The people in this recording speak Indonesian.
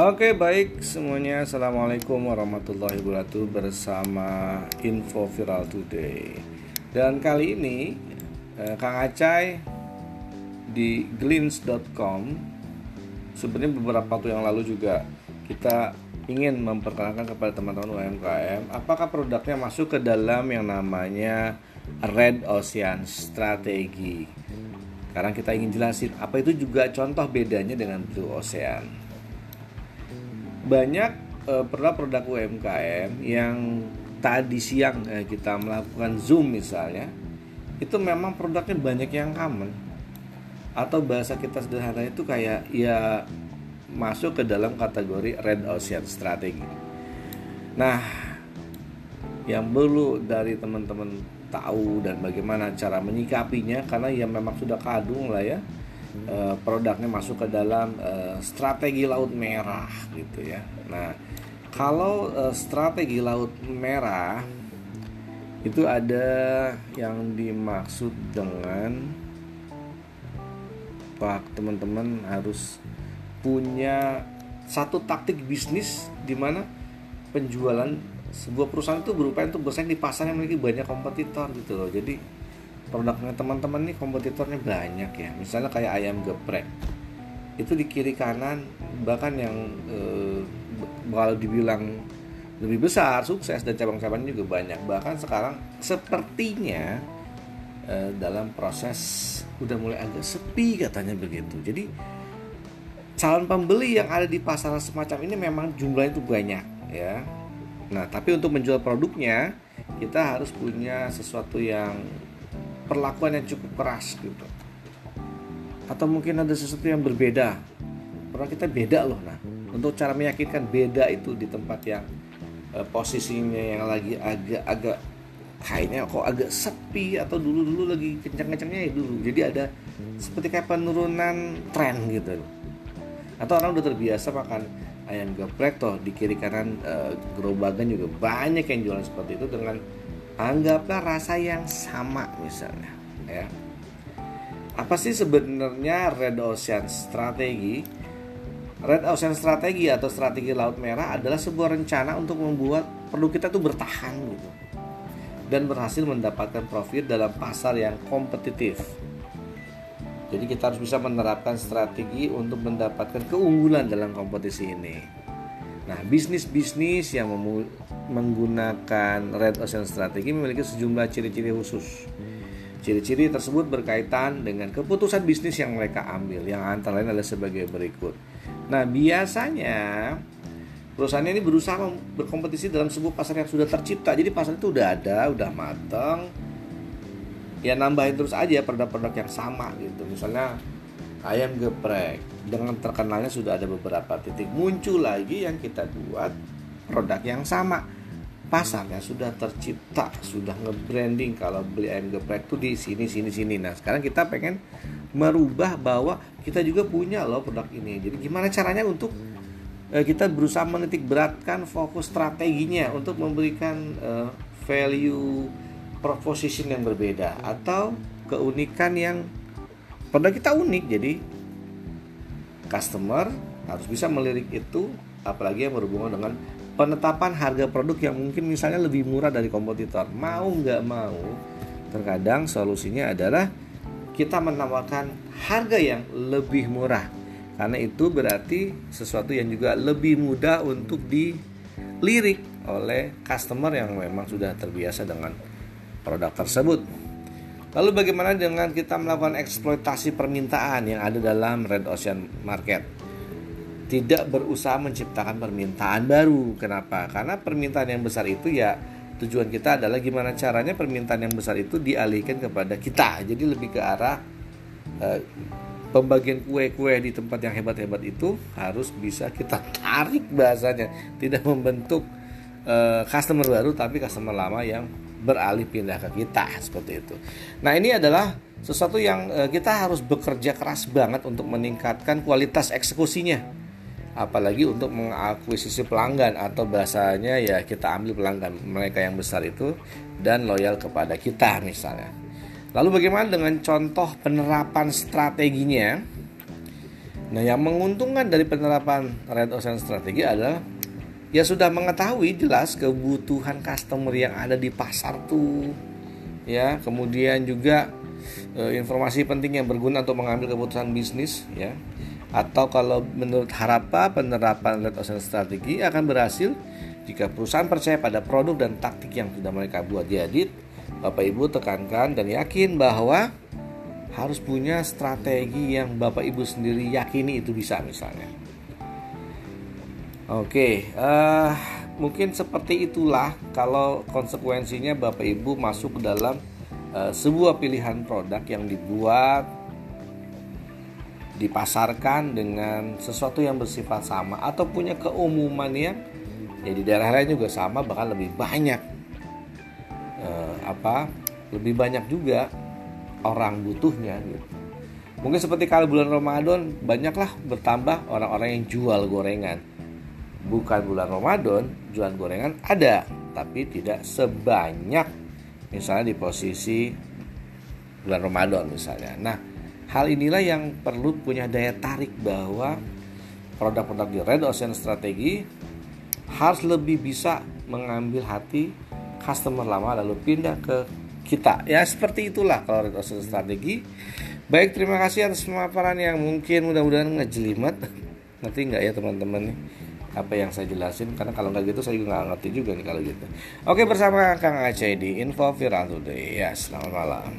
Oke baik semuanya. Assalamualaikum warahmatullahi wabarakatuh Bersama Info Viral Today. Dan kali ini eh, Kang Acai Di glints.com Sebenarnya beberapa waktu yang lalu juga Kita ingin memperkenalkan kepada teman-teman UMKM Apakah produknya masuk ke dalam yang namanya Red Ocean Strategi? Sekarang kita ingin jelasin Apa itu juga contoh bedanya dengan Blue Ocean banyak uh, produk-produk UMKM yang tadi siang uh, kita melakukan zoom misalnya itu memang produknya banyak yang common atau bahasa kita sederhana itu kayak ya masuk ke dalam kategori red ocean strategi. Nah, yang perlu dari teman-teman tahu dan bagaimana cara menyikapinya karena ya memang sudah kadung lah ya uh, produknya masuk ke dalam uh, strategi laut merah gitu ya. Nah, kalau uh, strategi laut merah itu ada yang dimaksud dengan Pak teman-teman harus punya satu taktik bisnis di mana penjualan sebuah perusahaan itu berupaya untuk bersaing di pasar yang memiliki banyak kompetitor gitu loh. Jadi produknya teman-teman nih kompetitornya banyak ya. Misalnya kayak ayam geprek. Itu di kiri kanan bahkan yang eh, kalau dibilang lebih besar sukses dan cabang-cabangnya juga banyak. Bahkan sekarang sepertinya eh, dalam proses udah mulai agak sepi katanya begitu. Jadi calon pembeli yang ada di pasar semacam ini memang jumlahnya itu banyak ya. Nah tapi untuk menjual produknya kita harus punya sesuatu yang perlakuan yang cukup keras gitu. Atau mungkin ada sesuatu yang berbeda. Karena kita beda loh nah. Untuk cara meyakinkan beda itu di tempat yang uh, posisinya yang lagi agak-agak kayaknya kok agak sepi atau dulu-dulu lagi kencang-kencangnya ya dulu. Jadi ada seperti kayak penurunan tren gitu. Atau orang udah terbiasa makan ayam geprek toh di kiri kanan uh, gerobakan juga banyak yang jualan seperti itu dengan anggaplah rasa yang sama misalnya ya. Apa sih sebenarnya red ocean strategi red ocean strategi atau strategi laut merah adalah sebuah rencana untuk membuat produk kita tuh bertahan gitu. Dan berhasil mendapatkan profit dalam pasar yang kompetitif. Jadi kita harus bisa menerapkan strategi untuk mendapatkan keunggulan dalam kompetisi ini Nah, bisnis-bisnis yang menggunakan Red Ocean Strategi memiliki sejumlah ciri-ciri khusus. Ciri-ciri tersebut berkaitan dengan keputusan bisnis yang mereka ambil, yang antara lain adalah sebagai berikut. Nah, biasanya perusahaan ini berusaha berkompetisi dalam sebuah pasar yang sudah tercipta. Jadi pasar itu udah ada, udah matang. Ya nambahin terus aja produk-produk yang sama gitu. Misalnya ayam geprek dengan terkenalnya sudah ada beberapa titik. Muncul lagi yang kita buat produk yang sama. Pasarnya sudah tercipta sudah nge-branding. Kalau beli ayam geprek tuh di sini sini sini. Nah sekarang kita pengen merubah bahwa kita juga punya loh produk ini. Jadi gimana caranya untuk eh, kita berusaha menitik beratkan fokus strateginya untuk memberikan eh, value proposition yang berbeda atau keunikan yang produk kita unik. Jadi customer harus bisa melirik itu apalagi yang berhubungan dengan penetapan harga produk yang mungkin misalnya lebih murah dari kompetitor. Mau nggak mau terkadang solusinya adalah kita menawarkan harga yang lebih murah. Karena itu berarti sesuatu yang juga lebih mudah untuk dilirik oleh customer yang memang sudah terbiasa dengan produk tersebut Lalu bagaimana dengan kita melakukan eksploitasi permintaan yang ada dalam Red Ocean Market? Tidak berusaha menciptakan permintaan baru. Kenapa? Karena permintaan yang besar itu ya tujuan kita adalah gimana caranya permintaan yang besar itu dialihkan kepada kita. Jadi lebih ke arah eh, pembagian kue-kue di tempat yang hebat-hebat itu harus bisa kita tarik bahasanya, tidak membentuk eh, customer baru tapi customer lama yang beralih pindah ke kita seperti itu. Nah, ini adalah sesuatu yang eh, kita harus bekerja keras banget untuk meningkatkan kualitas eksekusinya. Apalagi untuk mengakuisisi pelanggan atau bahasanya ya kita ambil pelanggan mereka yang besar itu dan loyal kepada kita misalnya. Lalu bagaimana dengan contoh penerapan strateginya? Nah, yang menguntungkan dari penerapan Red Ocean strategi adalah ya sudah mengetahui jelas kebutuhan customer yang ada di pasar tuh. Ya, kemudian juga e, informasi penting yang berguna untuk mengambil keputusan bisnis ya. Atau kalau menurut Harapa penerapan Red Ocean strategi akan berhasil jika perusahaan percaya pada produk dan taktik yang sudah mereka buat. Jadi Bapak Ibu tekankan dan yakin bahwa harus punya strategi yang Bapak Ibu sendiri yakini itu bisa misalnya. Oke, uh, mungkin seperti itulah kalau konsekuensinya Bapak Ibu masuk ke dalam uh, sebuah pilihan produk yang dibuat dipasarkan dengan sesuatu yang bersifat sama atau punya keumuman yang ya di daerah lain juga sama bahkan lebih banyak uh, apa lebih banyak juga orang butuhnya gitu. Mungkin seperti kalau bulan Ramadan banyaklah bertambah orang-orang yang jual gorengan. Bukan bulan Ramadan jual gorengan ada, tapi tidak sebanyak misalnya di posisi bulan Ramadan misalnya. Nah, hal inilah yang perlu punya daya tarik bahwa produk-produk di Red Ocean Strategi harus lebih bisa mengambil hati customer lama lalu pindah ke kita. Ya seperti itulah kalau retorsi strategi. Baik, terima kasih atas pemaparan yang mungkin mudah-mudahan ngejelimet. Nanti nggak ya teman-teman apa yang saya jelasin karena kalau nggak gitu saya juga nggak ngerti juga nih kalau gitu. Oke bersama Kang Aceh di Info Viral Today. Ya, selamat malam.